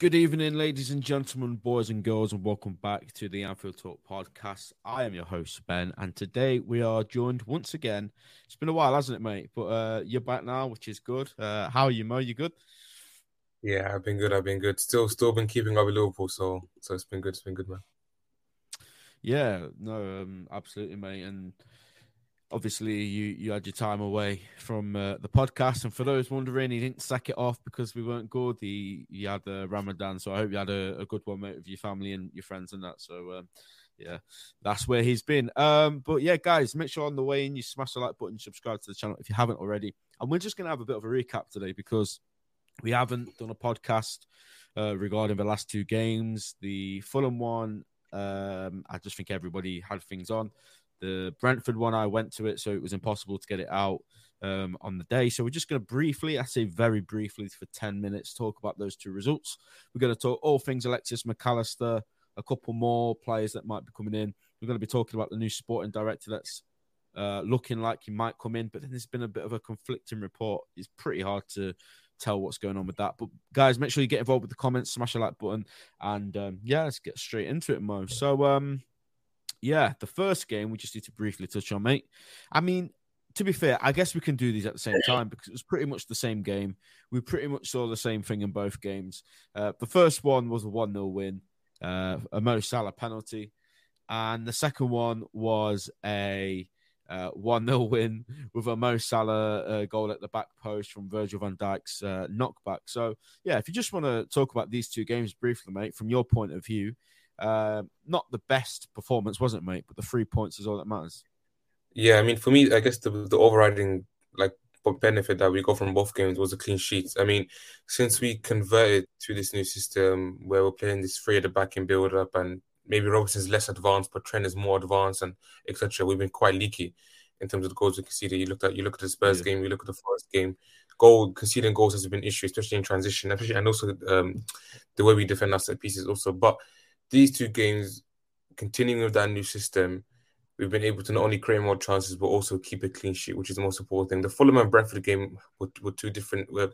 Good evening, ladies and gentlemen, boys and girls, and welcome back to the Anfield Talk podcast. I am your host, Ben, and today we are joined once again. It's been a while, hasn't it, mate? But uh, you're back now, which is good. Uh, how are you, Mo? You good? Yeah, I've been good. I've been good. Still, still been keeping up with Liverpool, so so it's been good. It's been good, man. Yeah, no, um, absolutely, mate. And obviously you you had your time away from uh, the podcast. And for those wondering he didn't sack it off because we weren't good. He, he had a ramadan. So i hope you had a, a good one mate with your family and your friends and that. So um, yeah that's where he's been. Um, but yeah guys make sure on the way in you smash the like button subscribe to the channel if you haven't already. And we're just gonna have a bit of a recap today because we haven't done a podcast uh, regarding the last two games the fulham one. Um, i just think everybody had things on the Brentford one, I went to it, so it was impossible to get it out um, on the day. So we're just going to briefly, I say very briefly for 10 minutes, talk about those two results. We're going to talk all things Alexis Mac Allister, a couple more players that might be coming in. We're going to be talking about the new sporting director that's uh, looking like he might come in, but then there's been a bit of a conflicting report. It's pretty hard to tell what's going on with that. But guys, make sure you get involved with the comments, smash the like button, and um, yeah, let's get straight into it, Mo. So um, yeah, the first game we just need to briefly touch on, mate. I mean, to be fair, I guess we can do these at the same time because it was pretty much the same game. We pretty much saw the same thing in both games. Uh, the first one was a 1 0 win, uh, a Mo Salah penalty. And the second one was a uh, 1 0 win with a Mo Salah uh, goal at the back post from Virgil van Dijk's uh, knockback. So, yeah, if you just want to talk about these two games briefly, mate, from your point of view, uh, not the best performance, wasn't it, mate? But the three points is all that matters. Yeah, I mean, for me, I guess the the overriding like benefit that we got from both games was the clean sheets. I mean, since we converted to this new system where we're playing this three at the back and build up, and maybe Robertson's less advanced, but Trent is more advanced, and etc. We've been quite leaky in terms of the goals we conceded. You look at you look at the Spurs yeah. game, you look at the Forest game. Goal conceding goals has been an issue, especially in transition, especially and also um, the way we defend our set pieces also. But these two games, continuing with that new system, we've been able to not only create more chances but also keep a clean sheet, which is the most important thing. The Fulham and Brentford game were, were two different, were,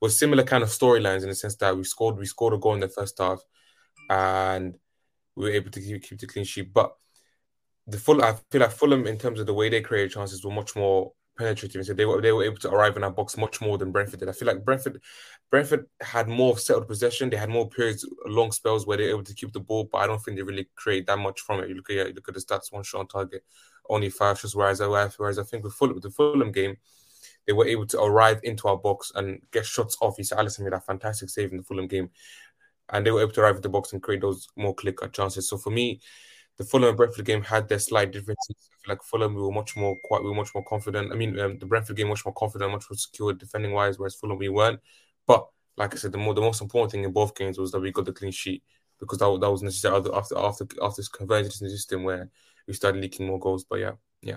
were similar kind of storylines in the sense that we scored we scored a goal in the first half, and we were able to keep, keep the clean sheet. But the full, I feel like Fulham in terms of the way they created chances were much more penetrative. So they were they were able to arrive in our box much more than Brentford did. I feel like Brentford Brentford had more settled possession. They had more periods, long spells where they were able to keep the ball, but I don't think they really create that much from it. You look at you look at the stats, one shot on target, only five shots. Whereas whereas I think with Fulham, the Fulham game, they were able to arrive into our box and get shots off. You saw Alisson made a fantastic save in the Fulham game, and they were able to arrive at the box and create those more clicker chances. So for me, the Fulham and Brentford game had their slight differences. like Fulham, we were much more quite, we were much more confident. I mean, um, the Brentford game much more confident, much more secure defending wise, whereas Fulham we weren't. But like I said, the more the most important thing in both games was that we got the clean sheet because that, that was necessary after after after this convergence in the system where we started leaking more goals. But yeah, yeah.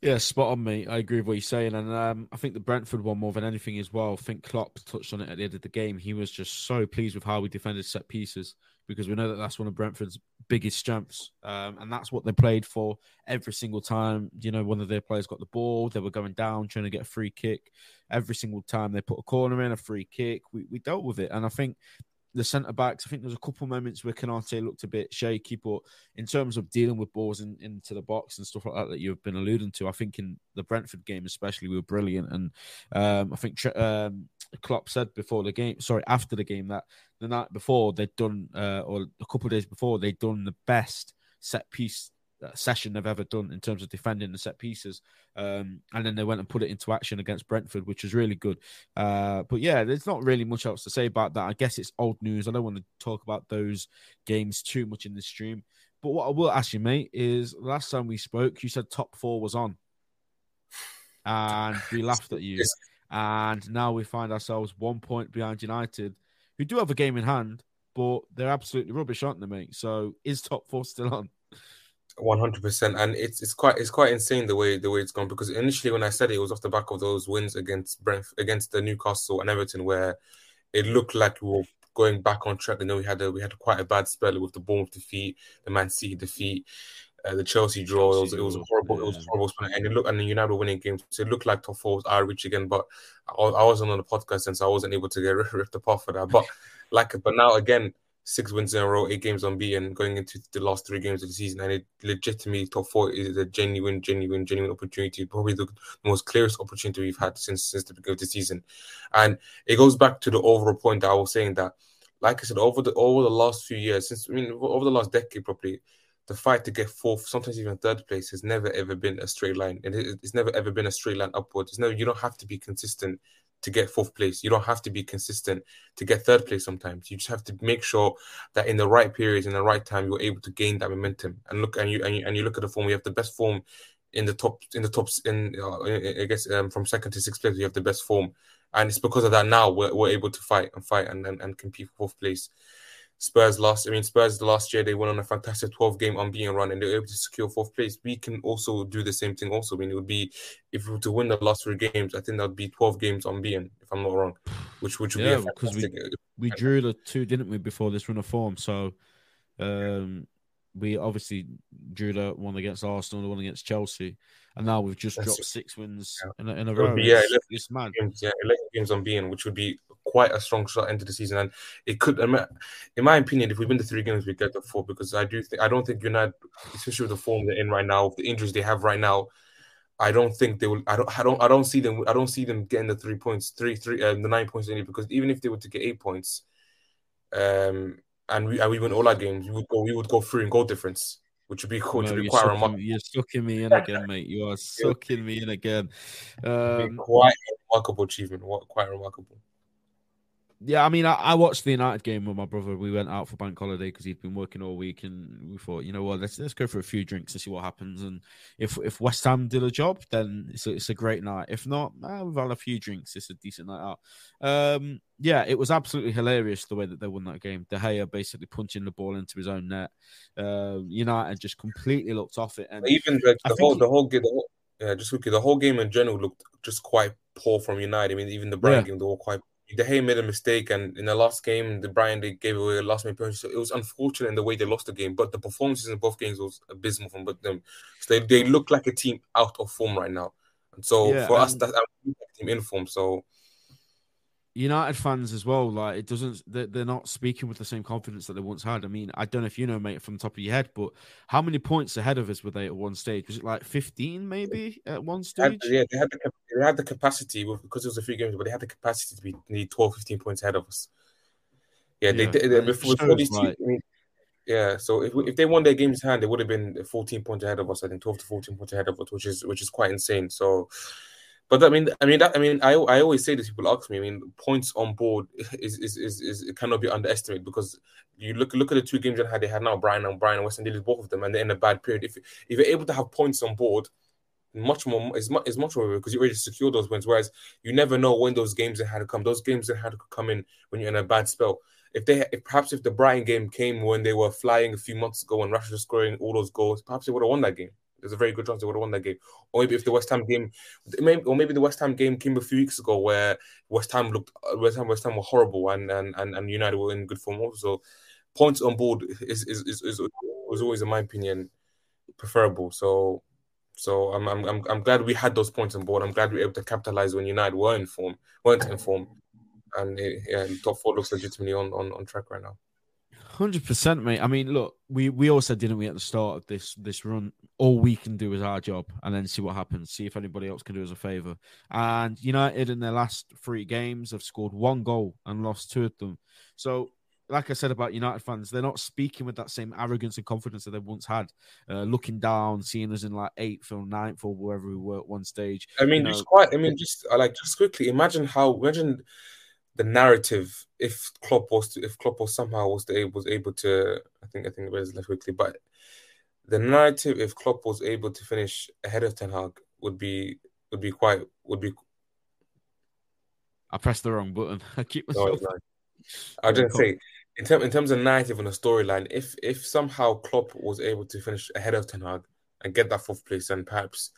Yeah, spot on, mate. I agree with what you're saying, and um, I think the Brentford one more than anything as well. I think Klopp touched on it at the end of the game. He was just so pleased with how we defended set pieces because we know that that's one of Brentford's biggest strengths, um, and that's what they played for every single time. You know, one of their players got the ball, they were going down trying to get a free kick. Every single time they put a corner in, a free kick, we, we dealt with it, and I think the centre backs. I think there's a couple moments where Konate looked a bit shaky, but in terms of dealing with balls in, into the box and stuff like that that you've been alluding to, I think in the Brentford game especially we were brilliant. And um, I think um, Klopp said before the game, sorry, after the game that the night before they'd done, uh, or a couple of days before they'd done the best set piece session they've ever done in terms of defending the set pieces. Um, and then they went and put it into action against Brentford, which was really good. Uh, but yeah, there's not really much else to say about that. I guess it's old news. I don't want to talk about those games too much in this stream. But what I will ask you, mate, is last time we spoke, you said top four was on. And we laughed at you. And now we find ourselves one point behind United, who do have a game in hand, but they're absolutely rubbish, aren't they, mate? So is top four still on? One hundred percent, and it's it's quite it's quite insane the way the way it's gone. Because initially, when I said it, it was off the back of those wins against Brent against the Newcastle and Everton, where it looked like we were going back on track. And then we had a we had quite a bad spell with the Bournemouth defeat, the Man City defeat, uh, the Chelsea draw. Chelsea it was, it was horrible. Yeah. It was horrible. And it looked and the United winning games. So it looked like top four was our reach again. But I, I wasn't on the podcast since I wasn't able to get ripped apart for that. But like, but now again six wins in a row, eight games unbeaten going into the last three games of the season, and it legitimately top four is a genuine, genuine, genuine opportunity. Probably the most clearest opportunity we've had since since the beginning of the season, and it goes back to the overall point that I was saying that, like I said, over the over the last few years, since I mean over the last decade, probably the fight to get fourth, sometimes even third place, has never ever been a straight line. It, it's never ever been a straight line upwards. It's never you don't have to be consistent to get fourth place. You don't have to be consistent to get third place sometimes. You just have to make sure that in the right periods, in the right time, you're able to gain that momentum. And look, and you and you, and you look at the form. We have the best form in the top in the tops in uh, I guess um, from second to sixth place. We have the best form, and it's because of that now we're, we're able to fight and fight and, and, and compete for fourth place. Spurs last, I mean, Spurs last year they went on a fantastic 12 game unbeaten run and they were able to secure fourth place. We can also do the same thing. Also, I mean, it would be if we were to win the last three games, I think that would be 12 games unbeaten, if I'm not wrong, which which would yeah, be because we we drew the two, didn't we, before this run of form? So, um, we obviously drew the one against Arsenal, the one against Chelsea, and now we've just That's dropped six wins yeah. in, a, in a row. Be, yeah, 11, it's mad. Games, yeah, 11 games unbeaten, which would be quite a strong shot into the season, and it could, in my opinion, if we win the three games, we get the four because I do think I don't think United, especially with the form they're in right now, the injuries they have right now, I don't think they will. I don't. I don't. I don't see them. I don't see them getting the three points, three, three, um, the nine points only because even if they were to get eight points, um, and we and we win all our games, we would go. We would go through in goal difference which would be, cool no, be quite sucking. You're sucking me in again, mate. You are sucking me in again. Um, quite a remarkable achievement. What quite remarkable yeah, I mean, I, I, watched the United game with my brother. We went out for bank holiday because he'd been working all week, and we thought, you know what, let's let's go for a few drinks and see what happens. And if if West Ham did a job, then it's a, it's a great night. If not, eh, we've had a few drinks. It's a decent night out. Um, yeah, it was absolutely hilarious the way that they won that game. De Gea basically punching the ball into his own net. Uh, United just completely looked off it, and even the, the whole the whole game. Yeah, just looking the whole game in general looked just quite poor from United. I mean, even the Brighton yeah. game, they were quite De Gea made a mistake, and in the last game, the Brighton they gave away a last minute penalty. So it was unfortunate in the way they lost the game, but the performances in both games was abysmal from both them. So they, they look like a team out of form right now, and so yeah, for us, that's a team in form. So United fans as well, like it doesn't, they're not speaking with the same confidence that they once had. I mean, I don't know if you know, mate, from the top of your head, but how many points ahead of us were they at one stage? Was it like 15 maybe at one stage? yeah, they had, the, they had the capacity because it was a few games, but they had the capacity to be need 12, 15 points ahead of us. Yeah, yeah. they did before, before these like... I mean, yeah, so if, if they won their games hand, they would have been 14 points ahead of us. I think 12 to 14 points ahead of us, which is which is quite insane. So but I mean, I mean, that, I mean, I, I always say this. People ask me. I mean, points on board is is, is, is it cannot be underestimated because you look look at the two games that had they had now, Brighton and Brighton and West Indies, both of them, and they're in a bad period. If if you're able to have points on board, much more is much is much more because you already secure those wins. Whereas you never know when those games that had to come. Those games that had to come in when you're in a bad spell. If they if perhaps if the Brighton game came when they were flying a few months ago and Rashford was scoring all those goals, perhaps they would have won that game. There's a very good chance they would have won that game. Or maybe if the West Ham game, or maybe the West Ham game came a few weeks ago where West Ham looked West Ham West Ham were horrible and and and, and United were in good form. Also, points on board is is, is, is was always, in my opinion, preferable. So. So I'm, I'm I'm I'm glad we had those points on board. I'm glad we were able to capitalize when United were in form, weren't in form, and yeah, top four looks legitimately on, on, on track right now. Hundred percent, mate. I mean, look, we we all said, didn't we, at the start of this this run, all we can do is our job, and then see what happens. See if anybody else can do us a favor. And United, in their last three games, have scored one goal and lost two of them. So, like I said about United fans, they're not speaking with that same arrogance and confidence that they once had, uh, looking down, seeing us in like eighth or ninth or wherever we were at one stage. I mean, you know, just quite. I mean, just like just quickly, imagine how imagine the narrative if Klopp was to, if Klopp was somehow was to, was able to I think I think it was left quickly, but the narrative if Klopp was able to finish ahead of Ten Hag would be would be quite would be. I pressed the wrong button. I keep myself. No, I didn't say in, term, in terms of narrative and the storyline, if if somehow Klopp was able to finish ahead of Ten Hag and get that fourth place, and perhaps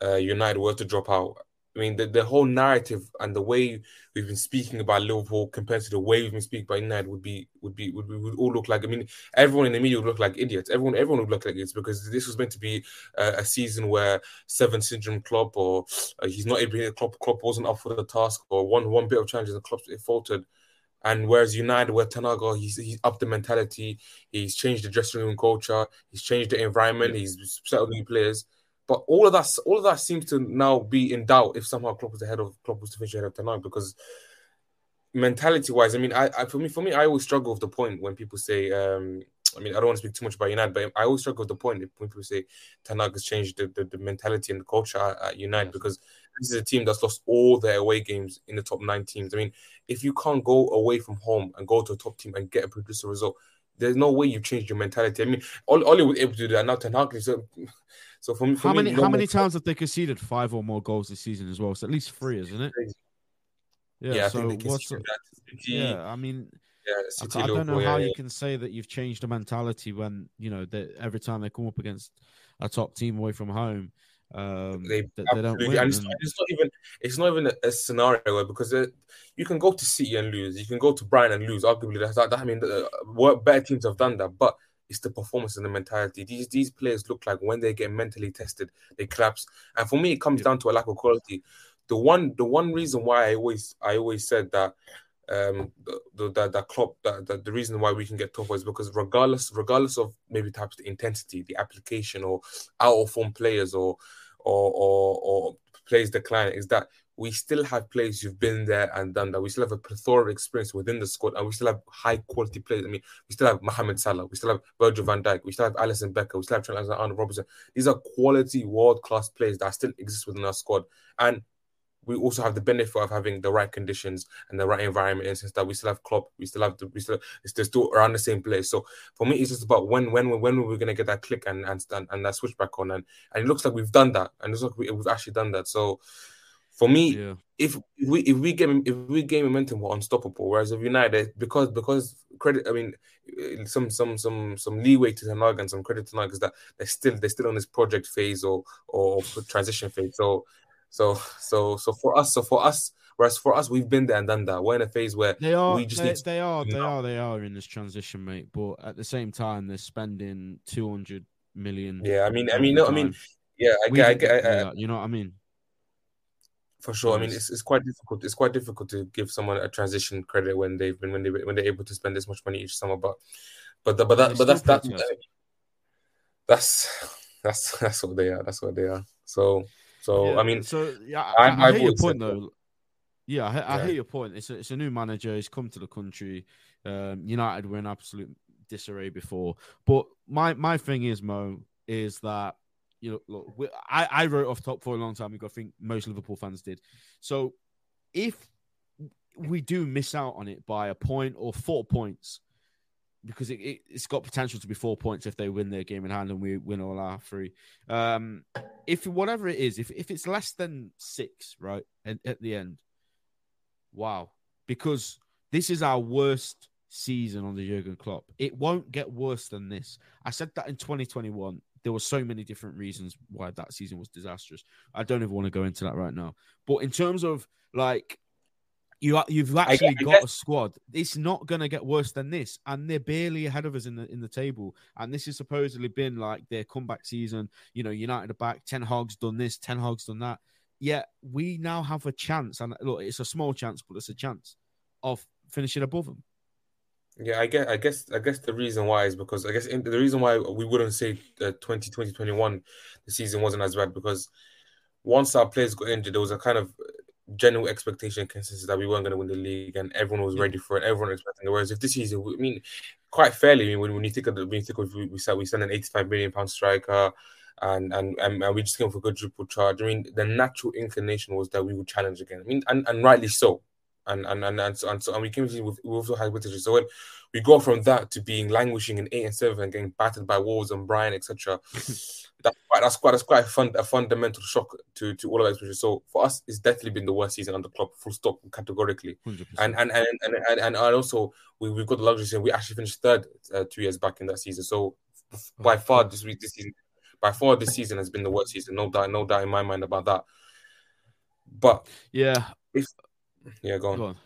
uh, United were to drop out, I mean, the, the whole narrative and the way we've been speaking about Liverpool compared to the way we've been speaking about United would be would be would, would all look like. I mean, everyone in the media would look like idiots. Everyone everyone would look like idiots because this was meant to be a, a season where seven syndrome Klopp or uh, he's not able Klopp Klopp wasn't up for the task or one one bit of challenges and Klopp faltered. And whereas United, where Ten Hag, he's he's upped the mentality, he's changed the dressing room culture, he's changed the environment, he's settled new players. But all of that, all of that seems to now be in doubt if somehow Klopp was ahead of Klopp was to finish ahead of Ten because mentality wise, I mean, I, I, for me for me, I always struggle with the point when people say, um, I mean, I don't want to speak too much about United, but I always struggle with the point when people say Ten Hag has changed the, the, the, mentality and the culture at, at United because this is a team that's lost all their away games in the top nine teams. I mean, if you can't go away from home and go to a top team and get a producer result, there's no way you've changed your mentality. I mean, all Ole was able to do that. Now Ten Hag so so for, for how me, many how many times have they conceded five or more goals this season as well? It's at least three, isn't it? Yeah. yeah so what's the, yeah? I mean, yeah, I, I, don't know how you can say that you've changed the mentality when you know that every time they come up against a top team away from home, um, they, they, they don't win. And it's, not, it's, not, even it's not even a, a scenario where because you can go to City and lose, you can go to Brighton and lose. Arguably, that's that, I mean, uh, better teams have done that, but it's the performance and the mentality. These these players look like when they get mentally tested, they collapse. And for me, it comes down to a lack of quality. The one the one reason why I always I always said that um the the that, that Klopp that, that the reason why we can get tougher is because regardless regardless of maybe perhaps the intensity, the application, or out of form players, or or or, or players decline, is that we still have players who've been there and done that. We still have a plethora of experience within the squad, and we still have high quality players. I mean, we still have Mohamed Salah, we still have Virgil van Dijk, we still have Alisson Becker, we still have Trent Alexander-Arnold Robertson. These are quality world class players that still exist within our squad, and we also have the benefit of having the right conditions and the right environment. In sense that we still have Klopp, we still have the, we still it's still around the same place. So for me, it's just about when when when we're gonna get that click and and and that switch back on, and and it looks like we've done that, and it looks like we, we've actually done that. So for me, yeah. if, we if we get if we gain momentum, we're unstoppable. Whereas if United, because because credit, I mean, eh, some some some some leeway to Ten Hag and some credit to Ten Hag is that they're still they're still on this project phase or or transition phase. So so so so for us, so for us, whereas for us, we've been there and done that. We're in a phase where they are we just they, they are they are they are in this transition, mate. But at the same time, they're spending two hundred million. Yeah, I mean, I mean, no, I mean, yeah, I get, I get, I, you know what I mean for sure. I mean, it's, it's quite difficult. It's quite difficult to give someone a transition credit when they've been when they when they're able to spend this much money each summer. But but the, but that but that's that, that's that's that's what they are. That's what they are. So so yeah, I mean, so yeah, I, I, I hear your point though. Yeah, I, I yeah. hear your point. It's a, it's a new manager. He's come to the country. Um, United were in absolute disarray before, but my my thing is Mo is that you know, look, we, I, I wrote off top four a long time ago. I think most Liverpool fans did. So if we do miss out on it by a point or four points, because it, it, has got potential to be four points if they win their game in hand and we win all our three. Um, if whatever it is, if, if it's less than six, right, at, at the end, wow. Because this is our worst season on the Jurgen Klopp. It won't get worse than this. I said that in 2021 there were so many different reasons why that season was disastrous. I don't even want to go into that right now. But in terms of like you you've actually I got a squad. It's not going to get worse than this, and they're barely ahead of us in the in the table. And this has supposedly been like their comeback season. You know, United are back. Ten Hag's done this. Ten Hag's done that. Yet we now have a chance, and look, it's a small chance, but it's a chance of finishing above them. Yeah, I guess I guess I guess the reason why is because I guess in, the reason why we wouldn't say uh, 2020 21 the season wasn't as bad because once our players got injured, there was a kind of general expectation consensus that we weren't going to win the league and everyone was ready for it. Everyone was expecting it. Whereas if this season, I mean, quite fairly, I mean, when, when you think of the, when you think of we, we said we sent an 85 million pound striker and, and and and we just came for a good triple charge. I mean, the natural inclination was that we would challenge again. I mean, and, and rightly so and and and and, so, and, so, and we came to with we also had British. So when we go from that to being languishing in eight and seven and getting battered by Wolves and Brighton, etc. that's quite that's quite that's quite a, fun, a fundamental shock to to all of us. So for us, it's definitely been the worst season under Klopp, full stop, categorically. And and, and and and and also we we've got the luxury. And we actually finished third uh, two years back in that season. So by far this week this season by far this season has been the worst season. No doubt, no doubt in my mind about that. But yeah, if yeah, go on. Go on.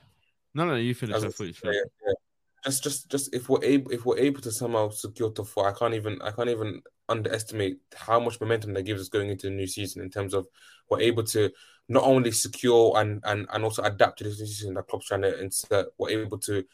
No, no, you finish. I yeah, yeah. Just, just, just if we're able, if we're able to somehow secure top four, I can't even, I can't even underestimate how much momentum that gives us going into the new season in terms of we're able to not only secure and and and also adapt to this new season that club's trying to insert. We're able to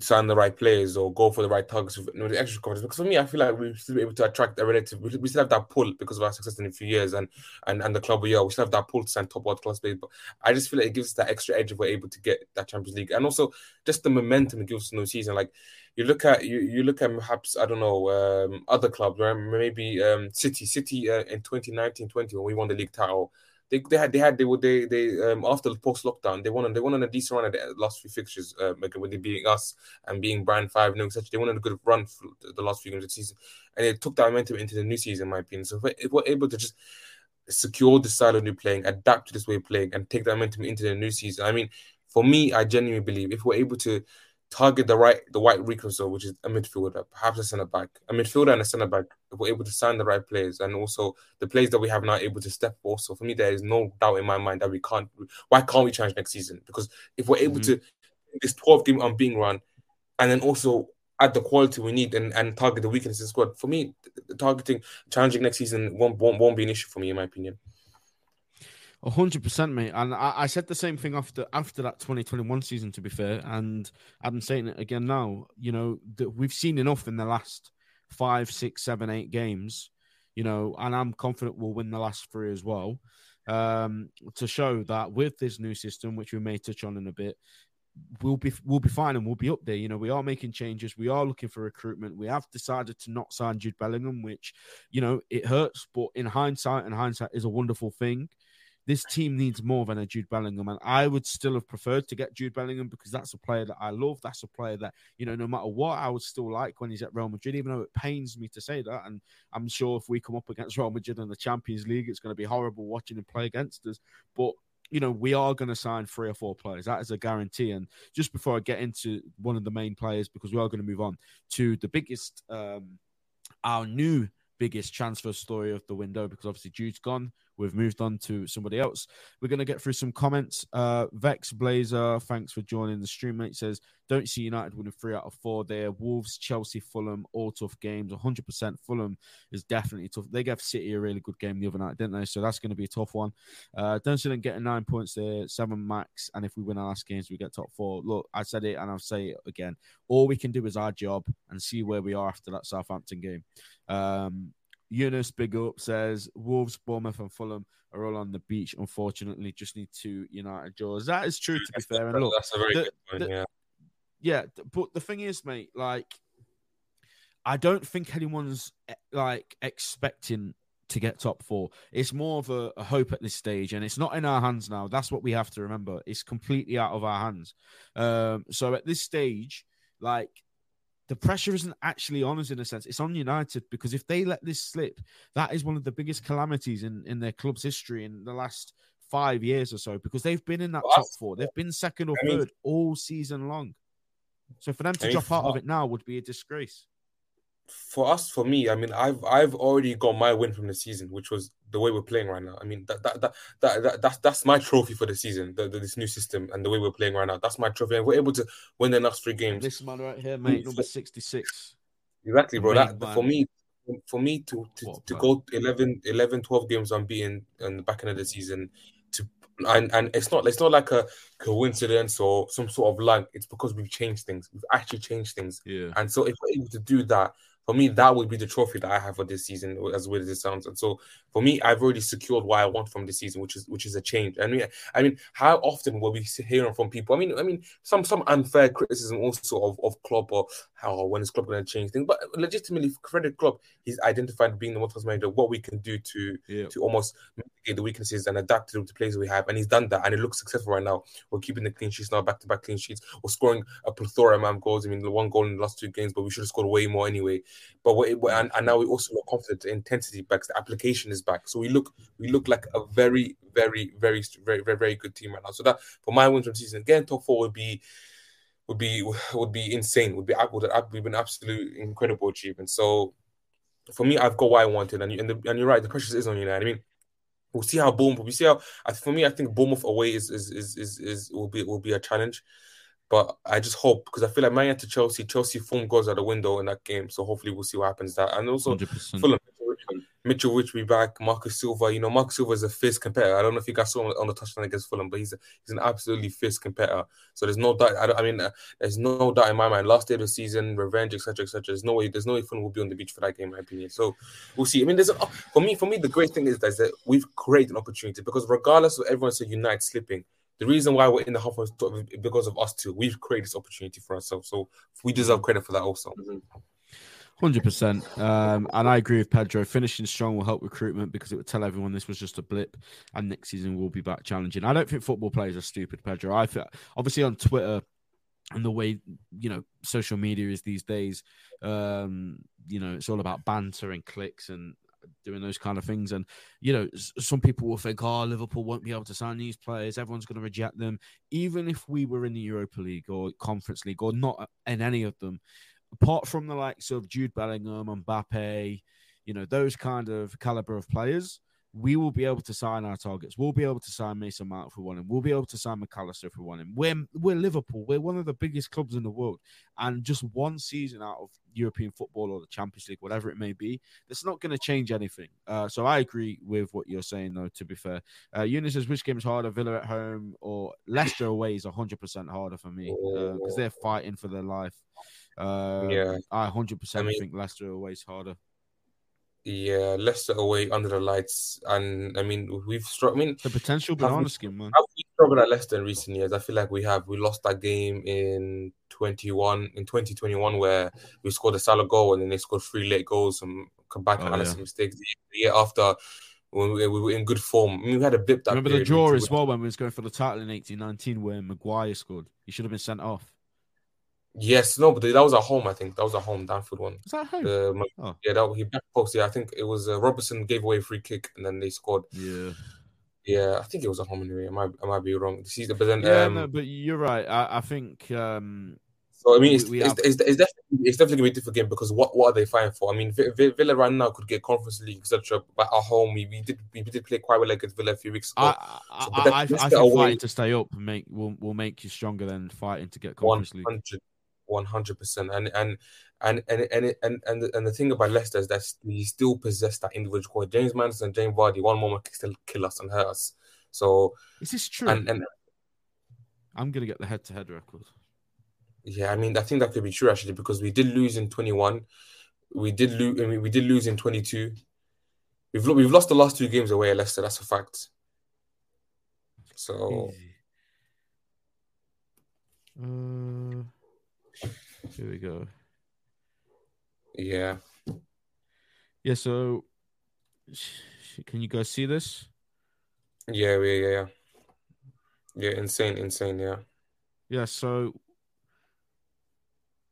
sign the right players or go for the right targets with, with extra confidence. Because for me, I feel like we still be able to attract a relative. We, we still have that pull because of our success in a few years and and, and the club we are. We still have that pull to sign top world class players. But I just feel like it gives us that extra edge if we're able to get that Champions League and also just the momentum it gives us in the season. Like you look at you you look at perhaps I don't know um, other clubs, right? Maybe um, City, City uh, in 2019-20 when we won the league title they, they had they had they were they they um after the post lockdown they won on they won on a decent run at the last few fixtures uh, when they being us and being brand five and such they won on a good run for the last few games of the season. And it took that momentum into the new season in my opinion. So if we're able to just secure the style of new playing adapt to this way of playing and take that momentum into the new season I mean for me I genuinely believe if we're able to target the right the white reconcile, which is a midfielder, perhaps a centre back, a midfielder and a centre back. If we're able to sign the right players, and also the players that we have now able to step. Also, for me, there is no doubt in my mind that we can't. Why can't we change next season? Because if we're able mm-hmm. to this 12 game on being run, and then also add the quality we need and, and target the weaknesses squad. For me, targeting challenging next season won't, won't won't be an issue for me, in my opinion hundred percent, mate. And I, I, said the same thing after after that 2021 season, to be fair. And I'm saying it again now. You know that we've seen enough in the last five, six, seven, eight games. You know, and I'm confident we'll win the last three as well. Um, to show that with this new system, which we may touch on in a bit, we'll be we'll be fine and we'll be up there. You know, we are making changes. We are looking for recruitment. We have decided to not sign Jude Bellingham, which you know it hurts, but in hindsight, and hindsight is a wonderful thing this team needs more than a Jude Bellingham. And I would still have preferred to get Jude Bellingham because that's a player that I love. That's a player that, you know, no matter what, I would still like when he's at Real Madrid, even though it pains me to say that. And I'm sure if we come up against Real Madrid in the Champions League, it's going to be horrible watching him play against us. But you know, we are going to sign three or four players. That is a guarantee. And just before I get into one of the main players, because we are going to move on to the biggest, um, our new biggest transfer story of the window, because obviously Jude's gone. We've moved on to somebody else. We're going to get through some comments. Uh, Vex Blazer, thanks for joining the stream, mate. Says, Don't see United winning three out of four there. Wolves, Chelsea, Fulham, all tough games. 100% Fulham is definitely tough. They gave City a really good game the other night, didn't they? So that's going to be a tough one. Uh, don't see them getting nine points there, seven max. And if we win our last games, we get top four. Look, I said it and I'll say it again. All we can do is our job and see where we are after that Southampton game. Um, Eunice Big Up says Wolves, Bournemouth, and Fulham are all on the beach. Unfortunately, just need to United draws. That is true, to be fair. And look, that's a very the, good point. The, yeah, yeah. But the thing is, mate, like, I don't think anyone's eh, like expecting to get top four. It's more of a, a, hope at this stage, and it's not in our hands now. That's what we have to remember. It's completely out of our hands. Um, so at this stage, like the pressure isn't actually on us in a sense. It's on United because if they let this slip, that is one of the biggest calamities in, in their club's history in the last five years or so because they've been in that well, top four. They've been second or I third mean, all season long. So for them to I mean, drop out of it now would be a disgrace for us, for me, I mean, I've I've already got my win from the season, which was the way we're playing right now. I mean, that that that, that, that that's that's my trophy for the season, the, the, this new system and the way we're playing right now. That's my trophy. And we're able to win the next three games. This man right here, mate, number sixty six. Exactly, bro. That, for me, for me to to, what, to go 11, 11, 12 games unbeaten in the back end of the season to and and it's not it's not like a coincidence or some sort of luck. It's because we've changed things. We've actually changed things. Yeah. And so if we're able to do that for me, that would be the trophy that I have for this season, as weird as it sounds. And so for me, I've already secured what I want from this season, which is which is a change. I mean, I mean, how often will we hearing from people? I mean, I mean, some some unfair criticism also of, of Klopp or how when is Klopp going to change things, but legitimately, credit Klopp, he's identified being the most manager what we can do to yeah. to almost mitigate the weaknesses and adapt to the players we have, and he's done that, and it looks successful right now. We're keeping the clean sheets now, back to back clean sheets. We're scoring a plethora of goals. I mean, the one goal in the last two games, but we should have scored way more anyway. But we and, and now we mm-hmm. also look confident. The intensity back, the application is back. So we look we look like a very very very very very very good team right now. So that for my wins from season, again top four would be would be would be insane. Would be would have been an absolute incredible achievement. So for me, I've got what I wanted, and you, and, the, and you're right. The pressure is on you now. I mean, we'll see how Bournemouth. We see how. For me, I think Bournemouth away is is is is, is will be will be a challenge. But I just hope because I feel like Man United Chelsea, Chelsea form goes out the window in that game. So hopefully we'll see what happens that. And also 100%. Fulham, Mitrović will be back, Marco Silva. You know, Marco Silva is a fierce competitor. I don't know if you guys saw him on the touchdown against Fulham, but he's a, he's an absolutely fierce competitor. So there's no doubt. I, I mean, uh, there's no doubt in my mind. Last day of the season, revenge, etc., etc. There's no way. There's no way Fulham will be on the beach for that game, in my opinion. So we'll see. I mean, there's a, for me. For me, the great thing is that, is that we've created an opportunity because regardless of everyone saying United slipping, the reason why we're in the half is because of us too. We've created this opportunity for ourselves, so we deserve credit for that also. Hundred um, percent, and I agree with Pedro. Finishing strong will help recruitment because it would tell everyone this was just a blip, and next season we'll be back challenging. I don't think football players are stupid, Pedro. I feel, obviously on Twitter and the way you know social media is these days, um, you know, it's all about banter and clicks and doing those kind of things. And you know, some people will think, "Oh, Liverpool won't be able to sign these players. Everyone's going to reject them." Even if we were in the Europa League or Conference League or not in any of them, apart from the likes of Jude Bellingham, and Mbappe, you know, those kind of caliber of players, we will be able to sign our targets. We'll be able to sign Mason Mount if we want him. We'll be able to sign Mac Allister if we want him. We're, we're Liverpool. We're one of the biggest clubs in the world. And just one season out of European football or the Champions League, whatever it may be, that's not going to change anything. Uh, so I agree with what you're saying, though, to be fair. Uh, Eunice says, which game is harder, Villa at home or Leicester away is 100% harder for me because uh, they're fighting for their life. Uh, yeah. I 100% I mean, think Leicester away is harder. Yeah, Leicester away under the lights, and I mean we've struggled. I mean the potential banana skin, man. Have we struggled at Leicester in recent years? I feel like we have. We lost that game in twenty one in twenty twenty one where we scored a Salah goal and then they scored three late goals and come back oh, and yeah. mistakes. The year after, when we, we, were in good form, I mean, we had a. That remember the draw as well when we was going for the title in eighteen nineteen where Maguire scored. He should have been sent off. Yes, no, but that was at home. I think that was a home Danford one. Was that home? Uh, oh. Yeah, that he back post. Yeah, I think it was uh, Robertson gave away a free kick and then they scored. Yeah, yeah, I think it was a home anyway. I might, I might be wrong. Season, but then, yeah, um, no, but you're right. I, I think. um so I mean, it's, we, we it's, it's, it's, definitely it's definitely gonna be a different game because what what are they fighting for? I mean, Villa right now could get Conference League etc. But at home, we, we did we did play quite well against Villa a few weeks ago. I I, so, I, I, I think fighting to stay up make will will make you stronger than fighting to get Conference League one hundred percent. And and and and and and and the, and the thing about Leicester is that he still possess that individual quality. James Maddison, James Vardy, one moment can still kill us and hurt us. So This is this true? And, and I'm gonna get the head-to-head record. Yeah, I mean, I think that could be true actually because we did lose in 21. We did lose. I mean, we did lose in 22. We've we've lost the last two games away at Leicester. That's a fact. So. Uh, here we go. Yeah. Yeah. So, can you guys see this? Yeah, yeah, yeah, yeah. Yeah, insane, insane. Yeah. Yeah. So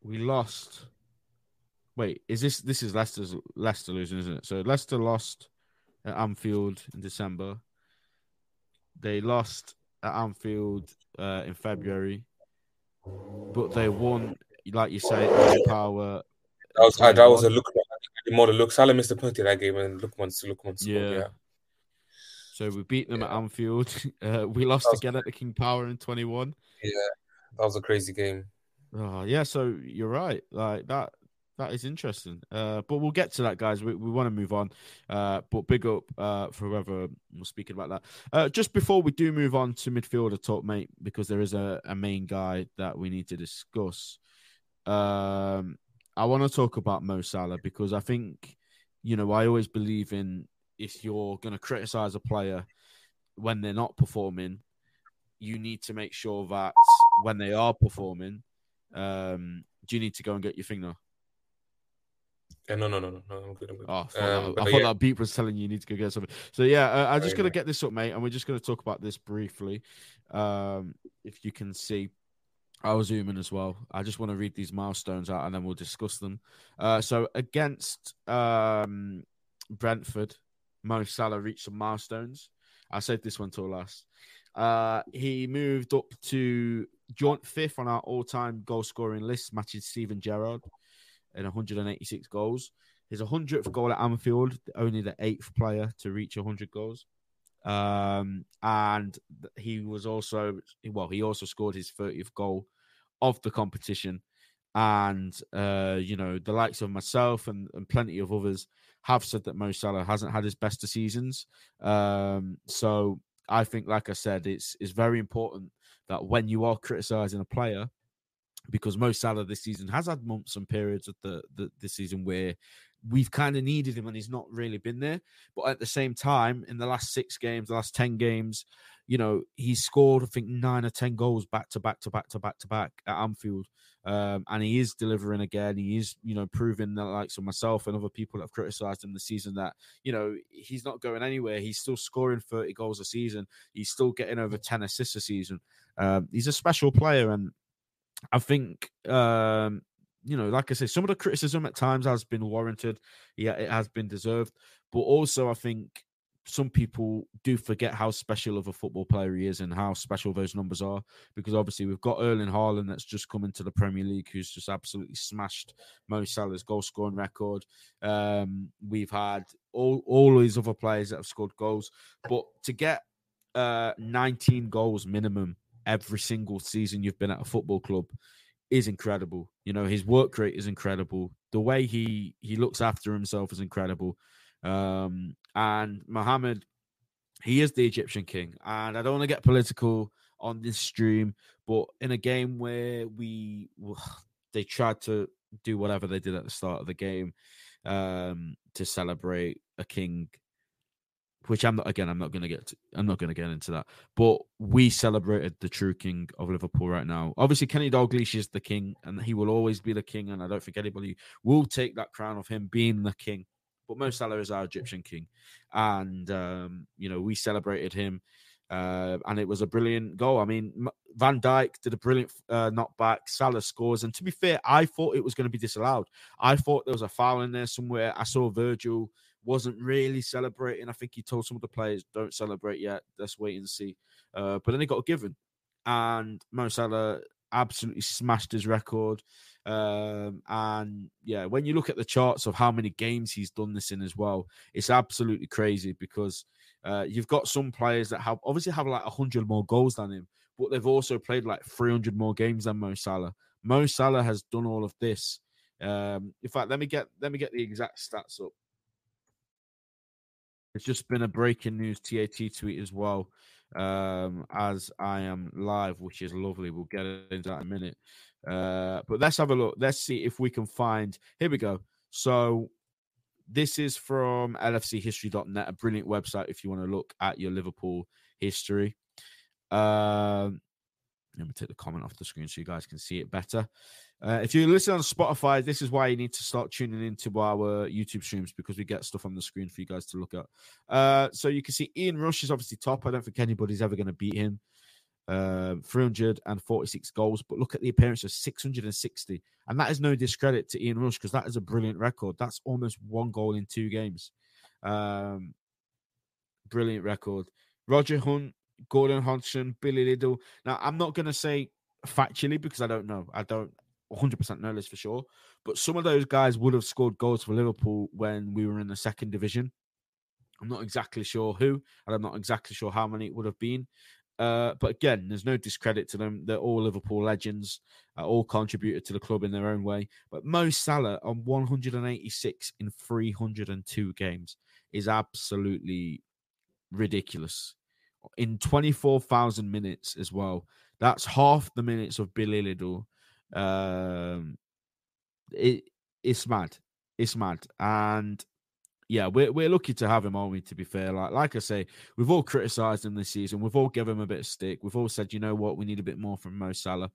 we lost. Wait, is this this is Leicester's Leicester losing, isn't it? So Leicester lost at Anfield in December. They lost at Anfield uh, in February, but they won like you say, power. That was, that was a look more the look. Salah missed the penalty that game, and look once look once. Yeah. yeah. So we beat them yeah. at Anfield. Uh, we lost was, again at the King Power in 21. Yeah, that was a crazy game. Oh, yeah, so you're right. Like that that is interesting. Uh, but we'll get to that, guys. We, we want to move on. Uh, but big up uh, for whoever was speaking about that. Uh, just before we do move on to midfielder talk, mate, because there is a, a main guy that we need to discuss. Um, I want to talk about Mo Salah because I think, you know, I always believe in if you're going to criticize a player when they're not performing, you need to make sure that when they are performing, um, do you need to go and get your finger? Yeah, no, no, no, no, no. I'm good. I'm good. Oh, I thought, Um, that, I thought yeah. that beep was telling you you need to go get something. So yeah, uh, I'm just Right, gonna get this up, mate, and we're just gonna talk about this briefly. Um, if you can see, I'll zoom in as well. I just want to read these milestones out, and then we'll discuss them. Uh, so against um Brentford, Mo Salah reached some milestones. I saved this one till last. Uh, he moved up to joint fifth on our all-time goal scoring list, matching Steven Gerrard in 186 goals. His 100th goal at Anfield, only the eighth player to reach 100 goals. Um, and he was also, well, he also scored his 30th goal of the competition. And, uh, you know, the likes of myself and, and plenty of others have said that Mo Salah hasn't had his best of seasons. Um, so I think, like I said, it's, it's very important that when you are criticizing a player, because Mo Salah this season has had months and periods of the, the this season where we've kind of needed him and he's not really been there. But at the same time, in the last six games, the last ten games, you know, he scored I think nine or ten goals back to back to back to back to back at Anfield, um, and he is delivering again. He is, you know, proving that likes of myself and other people that have criticised him this season that you know he's not going anywhere. He's still scoring thirty goals a season. He's still getting over ten assists a season. Um, he's a special player, and I think um, you know, like I say, some of the criticism at times has been warranted. Yeah, it has been deserved. But also I think some people do forget how special of a football player he is and how special those numbers are. Because obviously we've got Erling Haaland that's just come into the Premier League, who's just absolutely smashed Mo Salah's goal scoring record. Um, we've had all all these other players that have scored goals, but to get uh 19 goals minimum every single season you've been at a football club is incredible. You know, his work rate is incredible. The way he he looks after himself is incredible. Um, and Mohammed, he is the Egyptian king. And I don't want to get political on this stream, but in a game where we they tried to do whatever they did at the start of the game um, to celebrate a king which I'm not again. I'm not going to get. To, I'm not going to get into that. But we celebrated the true king of Liverpool right now. Obviously, Kenny Dalglish is the king, and he will always be the king. And I don't think anybody will take that crown of him being the king. But Mo Salah is our Egyptian king, and um, you know we celebrated him, uh, and it was a brilliant goal. I mean, Van Dijk did a brilliant uh, knockback. Salah scores, and to be fair, I thought it was going to be disallowed. I thought there was a foul in there somewhere. I saw Virgil wasn't really celebrating. I think he told some of the players, "Don't celebrate yet. Let's wait and see." Uh, but then he got a given, and Mo Salah absolutely smashed his record. Um, and yeah, when you look at the charts of how many games he's done this in as well, it's absolutely crazy because uh, you've got some players that have obviously have like hundred more goals than him, but they've also played like three hundred more games than Mo Salah. Mo Salah has done all of this. Um, in fact, let me get let me get the exact stats up. It's just been a breaking news TAT tweet as well, um, as I am live, which is lovely. We'll get into that in a minute. Uh, but let's have a look. Let's see if we can find. Here we go. So this is from lfchistory.net, a brilliant website if you want to look at your Liverpool history. Um, let me take the comment off the screen so you guys can see it better. Uh, if you listen on Spotify, this is why you need to start tuning into our YouTube streams because we get stuff on the screen for you guys to look at. Uh, so you can see Ian Rush is obviously top. I don't think anybody's ever going to beat him. Uh, 346 goals, but look at the appearance of 660, and that is no discredit to Ian Rush because that is a brilliant record. That's almost one goal in two games. Um, brilliant record. Roger Hunt, Gordon Hodgson, Billy Liddell. Now, I'm not going to say factually because I don't know. I don't 100% know this for sure. But some of those guys would have scored goals for Liverpool when we were in the second division. I'm not exactly sure who, and I'm not exactly sure how many it would have been. Uh, but again, there's no discredit to them. They're all Liverpool legends, uh, all contributed to the club in their own way. But Mo Salah on 186 in 302 games is absolutely ridiculous. In 24,000 minutes as well. That's half the minutes of Billy Liddell. Um, it it's mad. It's mad. And yeah, we're we're lucky to have him, aren't we? To be fair, like like I say, we've all criticised him this season. We've all given him a bit of stick. We've all said, you know what, we need a bit more from Mo Salah.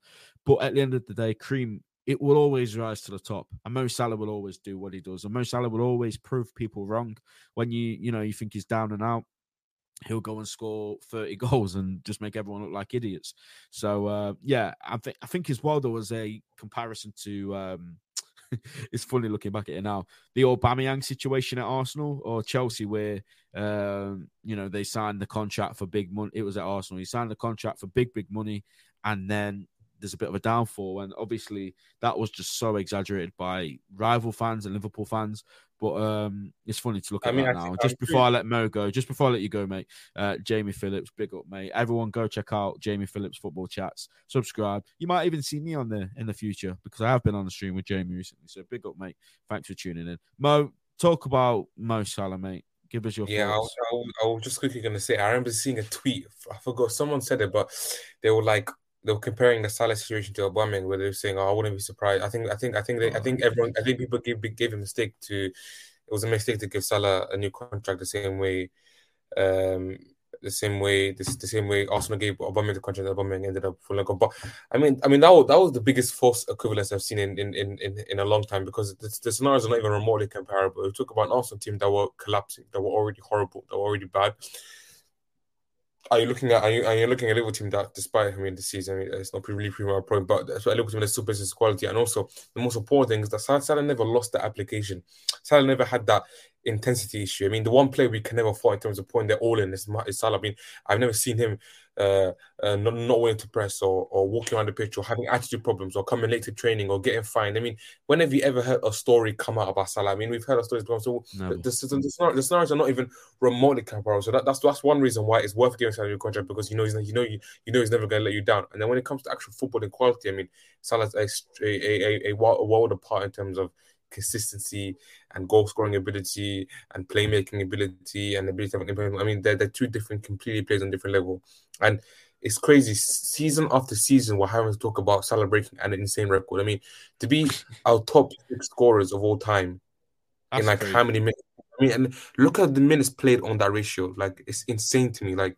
But at the end of the day, Cream it will always rise to the top. And Mo Salah will always do what he does. And Mo Salah will always prove people wrong when you, you know, you think he's down and out. He'll go and score 30 goals and just make everyone look like idiots. So uh, yeah, I think I think as well there was a comparison to um, it's funny looking back at it now. The Aubameyang situation at Arsenal or Chelsea, where um, you know they signed the contract for big money. It was at Arsenal. He signed the contract for big, big money, and then there's a bit of a downfall. And obviously, that was just so exaggerated by rival fans and Liverpool fans. But um, it's funny to look at I mean, that now. Just before I let Mo go, just before I let you go, mate, uh, Jamie Phillips, big up, mate. Everyone go check out Jamie Phillips Football Chats. Subscribe. You might even see me on there in the future because I have been on the stream with Jamie recently. So big up, mate. Thanks for tuning in. Mo, talk about Mo Salah, mate. Give us your yeah. I was, I, was, I was just quickly going to say. I remember seeing a tweet. I forgot someone said it, but they were like, they were comparing the Salah situation to Aubameyang, where they were saying, "Oh, I wouldn't be surprised." I think, I think, I think, they, I think everyone, I think people gave gave a mistake to. It was a mistake to give Salah a new contract the same way, um, the same way, this the same way Arsenal gave Aubameyang the contract. Aubameyang ended up falling off. But I mean, I mean that was, that was the biggest false equivalence I've seen in in in, in a long time because the, the scenarios are not even remotely comparable. We talk about an Arsenal team that were collapsing, that were already horrible, that were already bad are you looking at are you, are you looking at a Liverpool team that despite I mean the season I mean, it's not really pretty my point but a Liverpool team that's still business quality. And also the most important thing is that Salah never lost the application. Salah never had that intensity issue. I mean the one player we can never fight in terms of putting their all in is, is Salah. I mean I've never seen him uh, uh, not, not willing to press or, or walking around the pitch or having attitude problems or coming late to training or getting fined. I mean, when have you ever heard a story come out about Salah? I mean, we've heard stories before. So no. the, the, the, the, scenarios are not even remotely comparable. So that, that's that's one reason why it's worth giving Salah a contract because you know he's you know you, you know he's never going to let you down. And then when it comes to actual football and quality, I mean, Salah's a a, a, a, world apart in terms of consistency and goal scoring ability and playmaking ability and ability of I mean, they're, they're two different, completely plays on different level. And it's crazy. Season after season, we're having to talk about celebrating an insane record. I mean, to be our top six scorers of all time That's in like crazy. how many minutes? I mean, and look at the minutes played on that ratio. Like, it's insane to me. Like,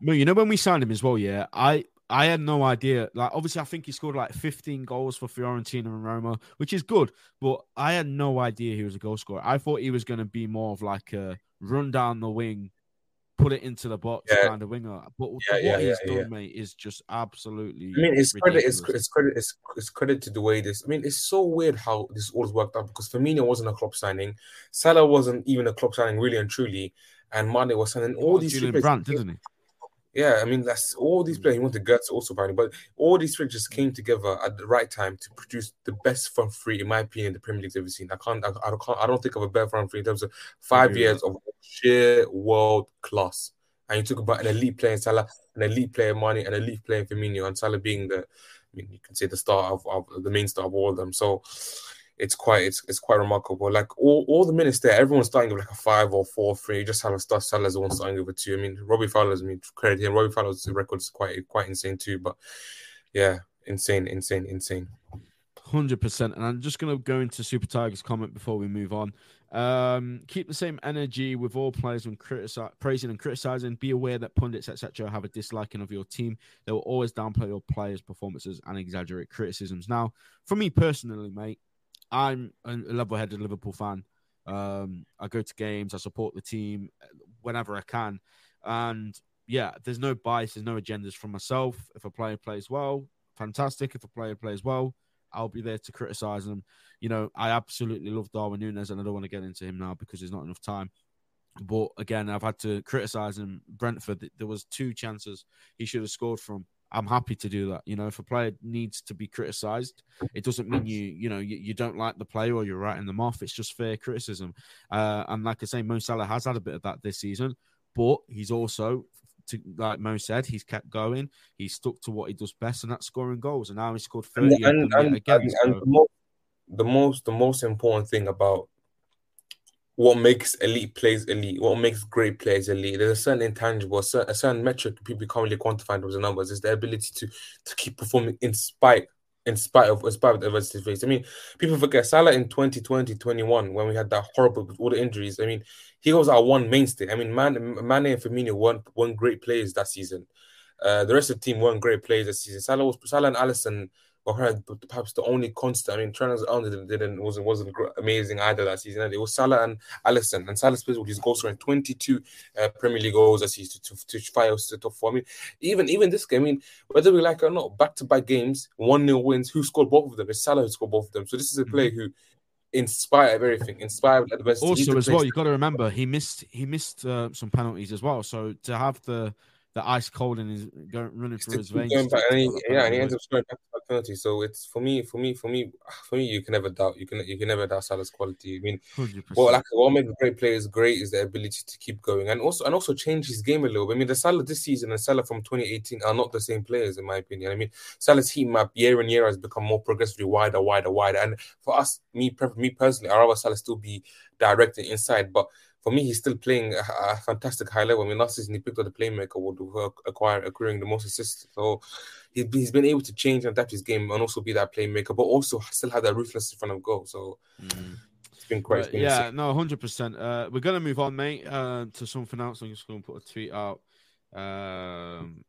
you know, when we signed him as well, yeah, I I had no idea. Like, obviously, I think he scored like 15 goals for Fiorentina and Roma, which is good. But I had no idea he was a goal scorer. I thought he was going to be more of like a run down the wing, put it into the box yeah. kind of winger. But yeah, what yeah, he's done, mate, is just absolutely. I mean, it's credit. It's, it's credit. It's, it's credit to the way this. I mean, it's so weird how this all worked out because Firmino wasn't a club signing, Salah wasn't even a club signing, really and truly, and Mane was signing all oh, these. Julian Brandt, didn't he? Yeah, I mean that's all these players. He wanted Götze also apparently, but all these just came together at the right time to produce the best front three, in my opinion, the Premier League's ever seen. I can't, I, I don't, I don't think of a better front three in terms of five years of sheer world class. And you talk about an elite player in Salah, an elite player Mane, and an elite player in Firmino, and Salah being the, I mean, you can say the star of, of the main star of all of them. So it's quite it's it's quite remarkable. Like all, all the minutes there, everyone's starting with like a five or four three. You just have a star Salah's one starting over two. I mean, Robbie Fowler's I mean credit him. Robbie Fowler's record is quite quite insane too. But yeah, insane, insane, insane. Hundred percent. And I'm just gonna go into Super Tiger's comment before we move on. Um, keep the same energy with all players when praising and criticizing. Be aware that pundits, etc., have a disliking of your team. They will always downplay your players' performances and exaggerate criticisms. Now, for me personally, mate, I'm a level-headed Liverpool fan. Um, I go to games, I support the team whenever I can, and yeah, there's no bias, there's no agendas from myself. If a player plays well, fantastic. If a player plays well, I'll be there to criticize them. You know, I absolutely love Darwin Nunez, and I don't want to get into him now because there's not enough time. But again, I've had to criticize him. Brentford, there was two chances he should have scored from. I'm happy to do that. You know, if a player needs to be criticized, it doesn't mean you, you know, you, you don't like the player or you're writing them off. It's just fair criticism. Uh, and like I say, Mo Salah has had a bit of that this season, but he's also, to, like Mo said, he's kept going. He's stuck to what he does best, and that's scoring goals. And now he's scored 30 and, and, and, again. And, so. the, most, the most, the most important thing about what makes elite players elite, what makes great players elite. There's a certain intangible, a certain, a certain metric people can't really quantify in terms of numbers. Is the ability to to keep performing in spite in spite of in spite of the adversity faced. I mean, people forget Salah in 2020, 21, when we had that horrible all the injuries. I mean, he was our one mainstay. I mean, Man, Mane and Firmino weren't one great players that season. Uh, the rest of the team weren't great players this season. Salah was Salah and Were perhaps the only constant. I mean, Trent Alexander didn't wasn't wasn't amazing either that season. It was Salah and Alisson, and Salah plays with his goal scoring 22 uh, Premier League goals as he's to, to, to us to top four. I mean, even even this game. I mean, whether we like it or not, back to back games, one 0 wins. Who scored both of them? It's Salah who scored both of them. So this is a player mm-hmm. who inspired everything, inspired adversity. Also, as well, you've got to remember he missed he missed uh, some penalties as well. So to have the the ice cold and is going running through his veins. Back, and he, yeah, and he ends up scoring penalty. So it's for me, for me, for me, for me. You can never doubt. You can you can never doubt Salah's quality. I mean, 100%. what like what makes great players great is their ability to keep going and also and also change his game a little bit. I mean, the Salah this season and Salah from 2018 are not the same players in my opinion. I mean, Salah's heat map year and year has become more progressively wider, wider, wider. And for us, me, me personally, I'd rather Salah still be direct and inside, but for me, he's still playing a, a, fantastic high level. I mean, last season he picked up the playmaker award acquire acquiring the most assists. So he, he's been able to change and adapt his game and also be that playmaker, but also still have that ruthless in front of goal. So mm. it's been quite. Been yeah, no, hundred percent. Uh, we're gonna move on, mate, uh, to something else. I'm just gonna put a tweet out. Um,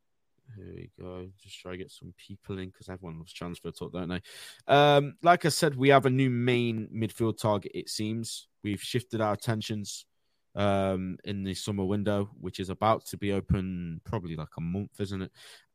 here we go. Just try to get some people in because everyone loves transfer talk, don't they? Um, like I said, we have a new main midfield target. It seems we've shifted our attentions um, in the summer window, which is about to be open probably like a month, isn't it?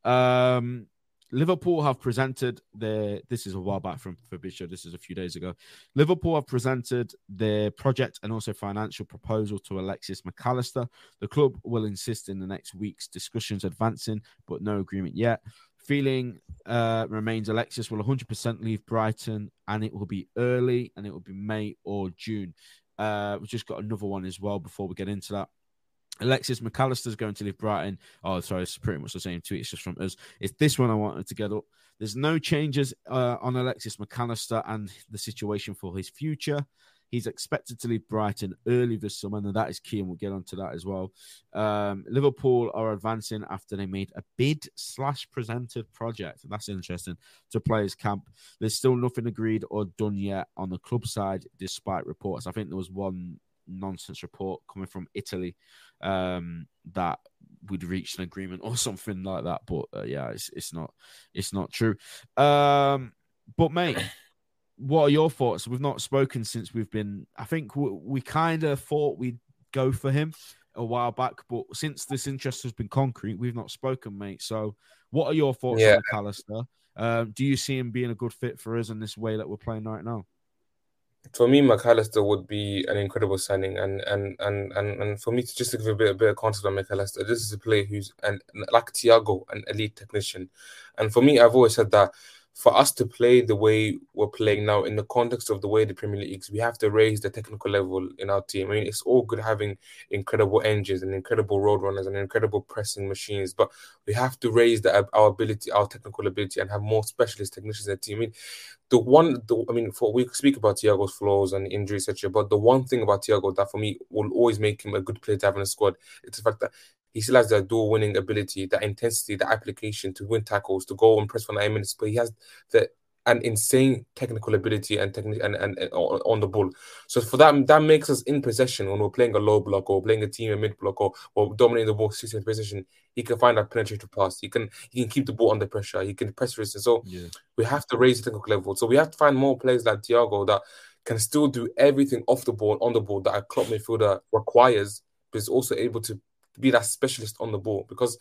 Um, Liverpool have presented their. This is a while back from Fabrizio. This is a few days ago. Liverpool have presented their project and also financial proposal to Alexis Mac Allister. The club will insist in the next week's discussions advancing, but no agreement yet. Feeling uh, remains Alexis will 100% leave Brighton, and it will be early, and it will be May or June. Uh, we've just got another one as well before we get into that. Alexis Mac Allister's going to leave Brighton. Oh, sorry, it's pretty much the same tweet. It's just from us. It's this one I wanted to get up. There's no changes uh, on Alexis Mac Allister and the situation for his future. He's expected to leave Brighton early this summer, and that is key, and we'll get onto that as well. Um, Liverpool are advancing after they made a bid slash presented project, and that's interesting to players' camp. There's still nothing agreed or done yet on the club side, despite reports. I think there was one nonsense report coming from Italy um, that we'd reached an agreement or something like that. But uh, yeah, it's it's not it's not true. Um, but mate, what are your thoughts? We've not spoken since we've been. I think we, we kind of thought we'd go for him a while back, but since this interest has been concrete, we've not spoken, mate. So, what are your thoughts yeah. on Mac Allister? Um, do you see him being a good fit for us in this way that we're playing right now? For me, Mac Allister would be an incredible signing, and and and and, and for me to just to give a bit, a bit of context on Mac Allister, this is a player who's an like Thiago, an elite technician, and for me, I've always said that for us to play the way we're playing now in the context of the way the Premier League is, we have to raise the technical level in our team. I mean, it's all good having incredible engines and incredible road runners and incredible pressing machines, but we have to raise the, our ability, our technical ability, and have more specialist technicians in the team. I mean, the one, the, I mean, for we speak about Thiago's flaws and injuries, etc. But the one thing about Thiago that for me will always make him a good player to have in a squad, it's the fact that he still has that duel winning ability, that intensity, that application to win tackles, to go and press for nine minutes. But he has the an insane technical ability and technique and, and, and, on the ball. So for that, that makes us in possession when we're playing a low block or playing a team in mid block or, or dominating the ball 60 position. He can find that penetrative pass. He can he can keep the ball under pressure. He can press resist. So yeah. we have to raise the technical level. So we have to find more players like Thiago that can still do everything off the ball, on the ball that a club midfielder requires, but is also able to be that specialist on the ball because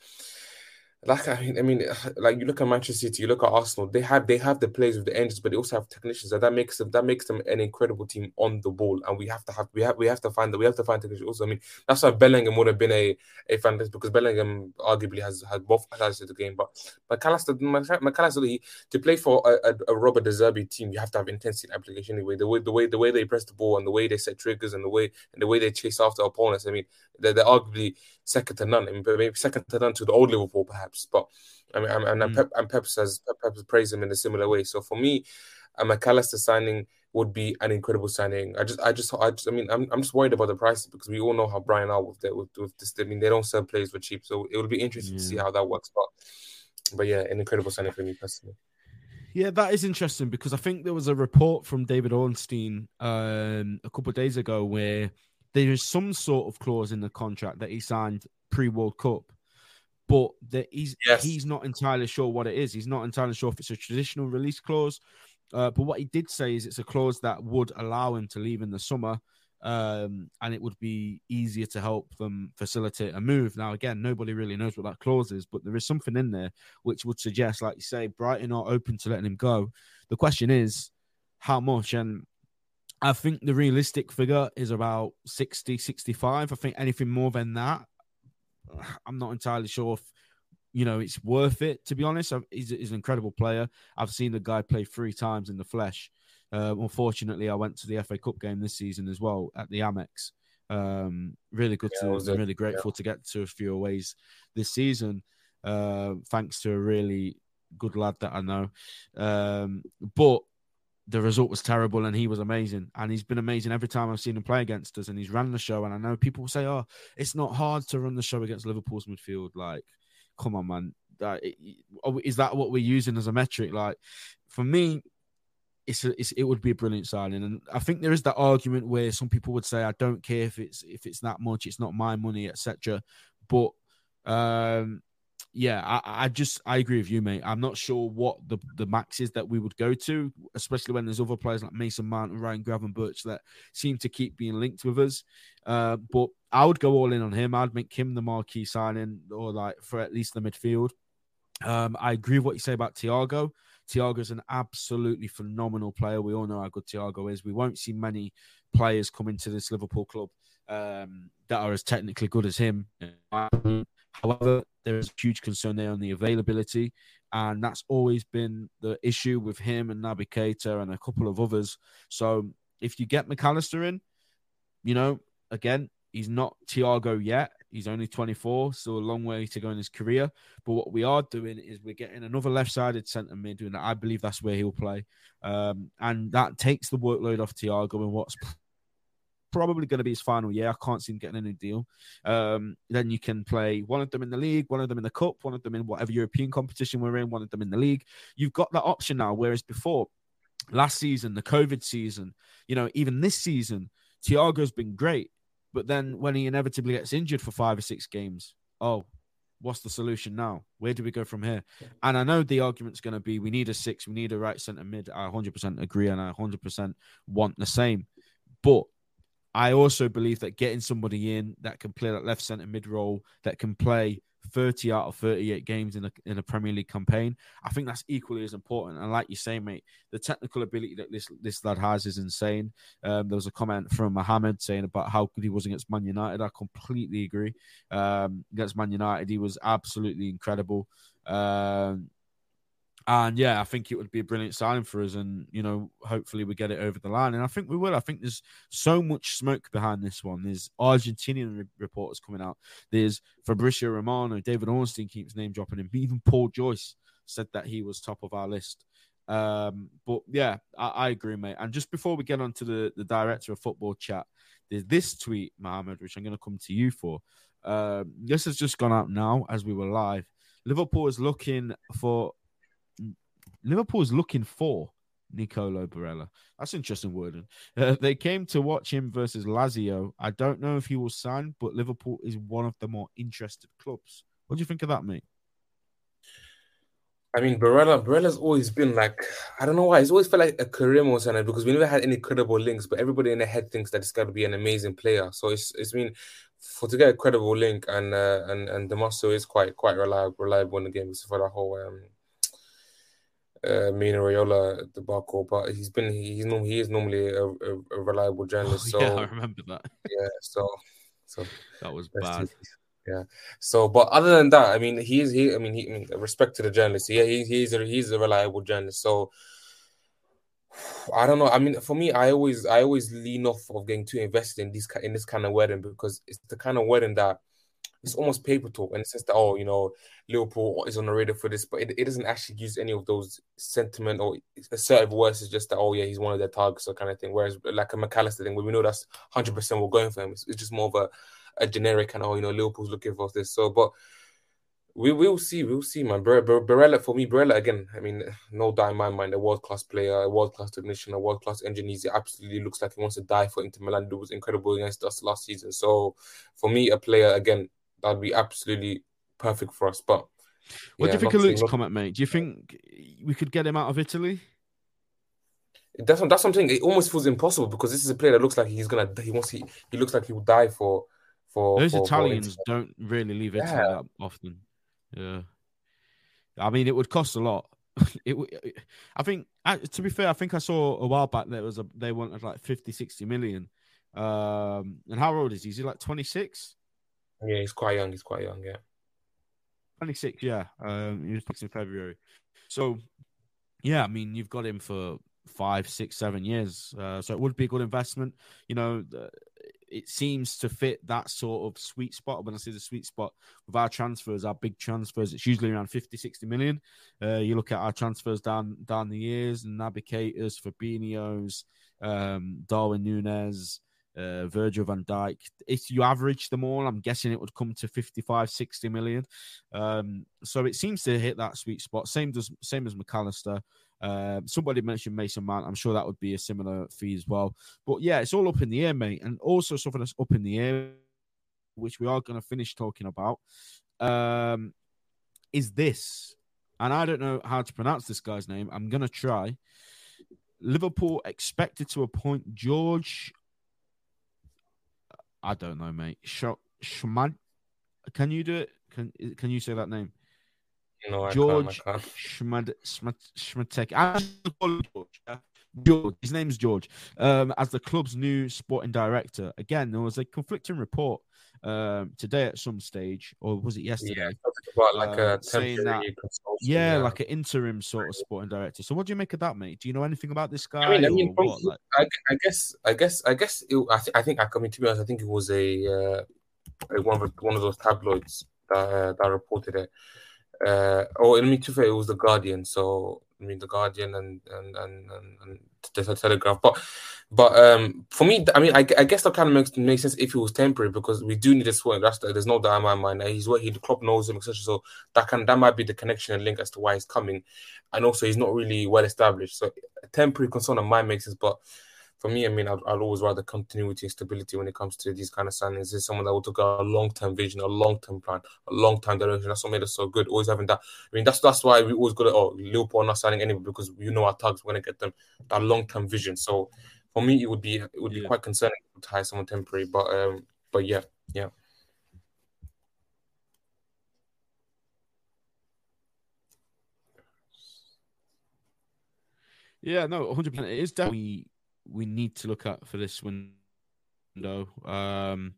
like I mean, I mean, like you look at Manchester City, you look at Arsenal. They have they have the players with the engines, but they also have technicians, and that makes them that makes them an incredible team on the ball. And we have to have we have we have to find that we have to find technicians also. I mean, that's why Bellingham would have been a a fantastic because Bellingham arguably has had both sides of the game. But Mac Allister, Mac Allister, to play for a, a, a Robert De Zerbi team, you have to have intensity application anyway. The way the way the way they press the ball and the way they set triggers and the way and the way they chase after opponents. I mean, they're, they're arguably second to none. I mean, maybe second to none to the old Liverpool, perhaps. But I mean, and, and, mm. Pep, and Pep says Pep, Pep praise him in a similar way. So for me, a Mac Allister signing would be an incredible signing. I just, I just, I just, I mean, I'm, I'm just worried about the price because we all know how Brighton are with, the, with, with this. I mean, they don't sell players for cheap, so it would be interesting yeah. to see how that works. But, but yeah, an incredible signing for me personally. Yeah, that is interesting because I think there was a report from David Ornstein um, a couple of days ago where there is some sort of clause in the contract that he signed pre World Cup, but that he's yes. he's not entirely sure what it is. He's not entirely sure if it's a traditional release clause. Uh, but what he did say is it's a clause that would allow him to leave in the summer um, and it would be easier to help them facilitate a move. Now, again, nobody really knows what that clause is, but there is something in there which would suggest, like you say, Brighton are open to letting him go. The question is, how much? And I think the realistic figure is about 60, 65. I think anything more than that, I'm not entirely sure if you know it's worth it. To be honest, he's, he's an incredible player. I've seen the guy play three times in the flesh. Uh, unfortunately, I went to the FA Cup game this season as well at the Amex. Um, really good yeah, to, really grateful yeah. to get to a few aways this season. Uh, thanks to a really good lad that I know. Um, but the result was terrible and he was amazing. And he's been amazing every time I've seen him play against us. And he's ran the show. And I know people say, oh, it's not hard to run the show against Liverpool's midfield. Like, come on, man. Is that what we're using as a metric? Like, for me, it's, a, it's, it would be a brilliant signing, and I think there is that argument where some people would say, "I don't care if it's if it's that much, it's not my money, etc." But um, yeah, I, I just I agree with you, mate. I'm not sure what the the max is that we would go to, especially when there's other players like Mason Mount and Ryan Gravenberch that seem to keep being linked with us. Uh, but I would go all in on him. I'd make him the marquee signing, or like for at least the midfield. Um, I agree with what you say about Thiago. Thiago's an absolutely phenomenal player. We all know how good Thiago is. We won't see many players come into this Liverpool club um, that are as technically good as him. However, there is a huge concern there on the availability, and that's always been the issue with him and Naby Keita and a couple of others. So if you get Mac Allister in, you know, again, he's not Thiago yet. He's only 24, so a long way to go in his career. But what we are doing is we're getting another left-sided centre mid, and I believe that's where he'll play. Um, and that takes the workload off Thiago and what's probably going to be his final year. I can't see him getting a new deal. Um, then you can play one of them in the league, one of them in the cup, one of them in whatever European competition we're in, one of them in the league. You've got that option now. Whereas before, last season, the COVID season, you know, even this season, Thiago's been great. But then when he inevitably gets injured for five or six games, oh, what's the solution now? Where do we go from here? And I know the argument's going to be we need a six, we need a right centre mid. I 100% agree and I 100% want the same. But I also believe that getting somebody in that can play that left centre mid role, that can play 30 out of 38 games in a, in a Premier League campaign. I think that's equally as important. And like you say, mate, the technical ability that this this lad has is insane. Um, there was a comment from Mohamed saying about how good he was against Man United. I completely agree. Um, against Man United, he was absolutely incredible. Um, and yeah, I think it would be a brilliant signing for us. And, you know, hopefully we get it over the line. And I think we will. I think there's so much smoke behind this one. There's Argentinian re- reporters coming out. There's Fabrizio Romano. David Ornstein keeps name dropping him. Even Paul Joyce said that he was top of our list. Um, but yeah, I, I, agree, mate. And just before we get on to the, the director of football chat, there's this tweet, Mohammed, which I'm going to come to you for. Um, this has just gone out now as we were live. Liverpool is looking for Liverpool is looking for Nicolo Barella. That's interesting wording. Uh, they came to watch him versus Lazio. I don't know if he will sign, but Liverpool is one of the more interested clubs. What do you think of that, mate? I mean, Barella, Barella's always been like, I don't know why, he's always felt like a career mode center because we never had any credible links, but everybody in their head thinks that it's got to be an amazing player. So it's it's been for to get a credible link and uh, and and Di Marzio is quite quite reliable reliable in the game So for the whole um uh, Mino Raiola debacle, but he's been he's he is normally a, a, a reliable journalist. Oh, yeah, I remember that. Yeah, so so that was bad. Yeah. So, but other than that, I mean, he's he. I mean, he. I mean, respect to the journalist. Yeah, he, he's a he's a reliable journalist. So, I don't know. I mean, for me, I always I always lean off of getting too invested in this in this kind of wedding because it's the kind of wedding that it's almost paper talk and it says that oh you know Liverpool is on the radar for this, but it, it doesn't actually use any of those sentiment or assertive words. It's just that oh yeah he's one of their targets or kind of thing. Whereas like a Mac Allister thing where we know that's hundred percent we're going for him. It's, it's, just more of a, a generic kind of oh you know Liverpool's looking for this. So but We will see. We'll see, man. Barella for me, Barella again. I mean, no doubt in my mind, a world class player, a world class technician, a world class engineer. He absolutely looks like he wants to die for Inter Milan. It was incredible against us last season. So, for me, a player again that'd be absolutely perfect for us. But what yeah, do you think of Luke's not... comment, mate? Do you think we could get him out of Italy? That's that's something. It almost feels impossible because this is a player that looks like he's gonna. He wants. He, he looks like he will die for. For those for, Italians for don't really leave Italy yeah. that often. Yeah, I mean, it would cost a lot. it, I think, to be fair, I think I saw a while back there was a they wanted like 50, 60 million. Um, and how old is he? Is he like twenty six? Yeah, he's quite young. He's quite young. Yeah, twenty six. Yeah, um, he was picked in February. So, yeah, I mean, you've got him for five, six, seven years. Uh, so it would be a good investment. You know, it seems to fit that sort of sweet spot. When I say the sweet spot with our transfers, our big transfers, it's usually around 50, 60 million. Uh, you look at our transfers down down the years, and Naby Keita's, Fabinho's, um, Darwin Nunez, uh, Virgil van Dijk. If you average them all, I'm guessing it would come to 55, 60 million. Um, so it seems to hit that sweet spot. Same does same as Mac Allister. Uh, somebody mentioned Mason Mount. I'm sure that would be a similar fee as well. But yeah, it's all up in the air, mate. And also something that's up in the air, which we are going to finish talking about, um, is this. And I don't know how to pronounce this guy's name. I'm going to try. Liverpool expected to appoint George. I don't know, mate. Schmad. Can you do it? Can Can you say that name? No, George Schmad Schmatek. George. George. His name's George. Um, as the club's new sporting director. Again, there was a conflicting report um, today at some stage, or was it yesterday? Yeah, about like uh, a saying that, yeah, yeah, like an interim sort of sporting director. So, what do you make of that, mate? Do you know anything about this guy? I mean, I, mean, like... I, I, guess, I guess, I guess, it, I, th- I think, I mean, to be honest, I think it was a, uh, a one of one of those tabloids that uh, that reported it. Uh, oh, I mean, to fair, it was the Guardian. So I mean, the Guardian and and and and, the Telegraph. But but um, for me, I mean, I, I guess that kind of makes makes sense if it was temporary because we do need a swing. That's there's no doubt in my mind. He's what he the club knows him, etc. So that can that might be the connection and link as to why he's coming, and also he's not really well established. So a temporary concern of mine makes sense, but for me, I mean, I'd, I'd, always rather continuity and stability when it comes to these kind of signings. Is someone that will take a long term vision, a long term plan, a long term direction. That's what made us so good. Always having that. I mean, that's that's why we always go to oh Liverpool not signing anybody because you know our targets. We're gonna get them that long term vision. So for me, it would be it would be yeah. quite concerning to hire someone temporary. But um, but yeah, yeah. Yeah, no, 100%. It is definitely we need to look at for this window. Um,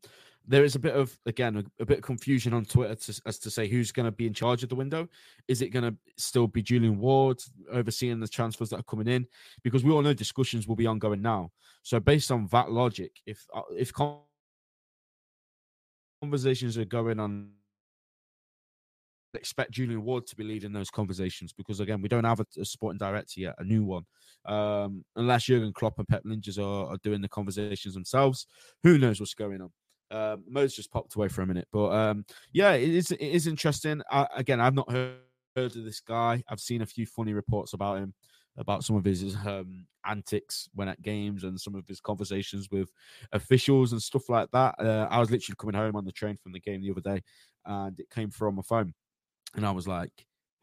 there is a bit of again a, a bit of confusion on Twitter to, as to say who's going to be in charge of the window. Is it going to still be Julian Ward overseeing the transfers that are coming in? Because we all know discussions will be ongoing now. So based on that logic, if uh, if conversations are going on expect Julian Ward to be leading those conversations because again, we don't have a, a sporting director yet, a new one. Um, unless Jurgen Klopp and Pep Lijnders are, are, doing the conversations themselves, who knows what's going on? Um, Mo's just popped away for a minute, but um, yeah, it is it is interesting. I, again, I've not heard, heard of this guy. I've seen a few funny reports about him, about some of his um, antics when at games and some of his conversations with officials and stuff like that. Uh, I was literally coming home on the train from the game the other day, and it came on my phone and I was like,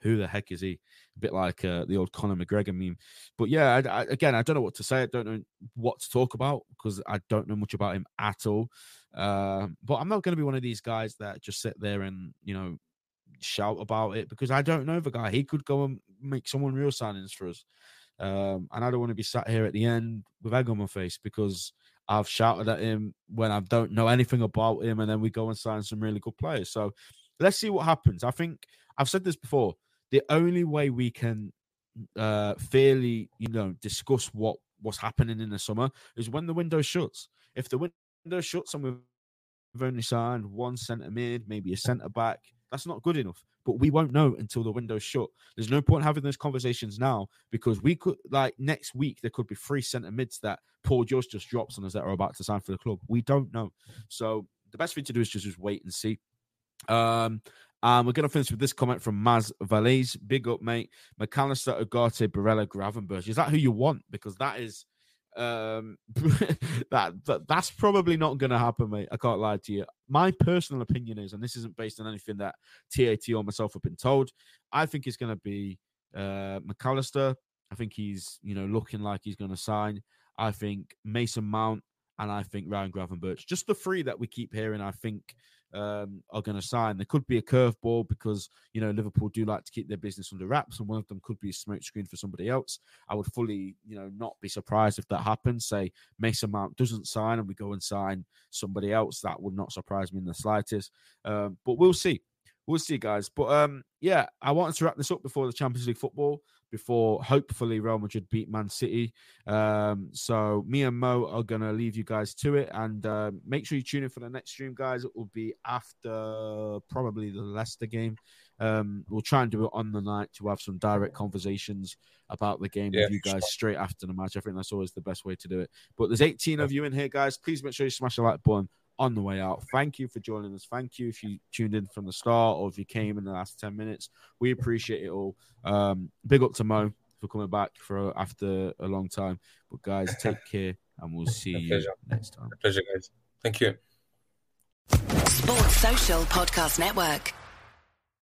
who the heck is he? A bit like uh, the old Conor McGregor meme. But yeah, I, I, again, I don't know what to say. I don't know what to talk about because I don't know much about him at all. Uh, but I'm not going to be one of these guys that just sit there and, you know, shout about it because I don't know the guy. He could go and make someone real signings for us. Um, and I don't want to be sat here at the end with egg on my face because I've shouted at him when I don't know anything about him, and then we go and sign some really good players. So let's see what happens. I think I've said this before. The only way we can uh fairly, you know, discuss what what's happening in the summer is when the window shuts. If the window shuts and we've only signed one centre mid, maybe a centre back, that's not good enough. But we won't know until the window's shut. There's no point having those conversations now because we could, like, next week, there could be three centre mids that Paul George just drops on us that are about to sign for the club. We don't know. So the best thing to do is just, just wait and see. Um, and we're going to finish with this comment from Maz Valise. Big up, mate. McAllister, Agate, Barella, Gravenberch. Is that who you want? Because that is um that, that that's probably not going to happen mate i can't lie to you my personal opinion is and this isn't based on anything that tat or myself have been told i think it's going to be uh mcallister i think he's you know looking like he's going to sign i think mason mount and i think ryan gravenberch just the three that we keep hearing i think um, are going to sign. There could be a curveball because you know Liverpool do like to keep their business under wraps, and one of them could be a smokescreen for somebody else. I would fully, you know, not be surprised if that happens. Say Mason Mount doesn't sign, and we go and sign somebody else. That would not surprise me in the slightest. Um, but we'll see. We'll see, guys. But um, yeah, I wanted to wrap this up before the Champions League football before hopefully Real Madrid beat Man City. Um, so me and Mo are gonna leave you guys to it, and uh, make sure you tune in for the next stream, guys. It will be after probably the Leicester game. Um, we'll try and do it on the night to have some direct conversations about the game yeah, with you guys straight after the match. I think that's always the best way to do it. But there's 18 of you in here, guys. Please make sure you smash the like button on the way out. Thank you for joining us. Thank you if you tuned in from the start or if you came in the last 10 minutes. We appreciate it all. Um, big up to Mo for coming back for after a long time. But guys, take care and we'll see you pleasure. next time. pleasure, guys. Thank you. Sports Social Podcast Network.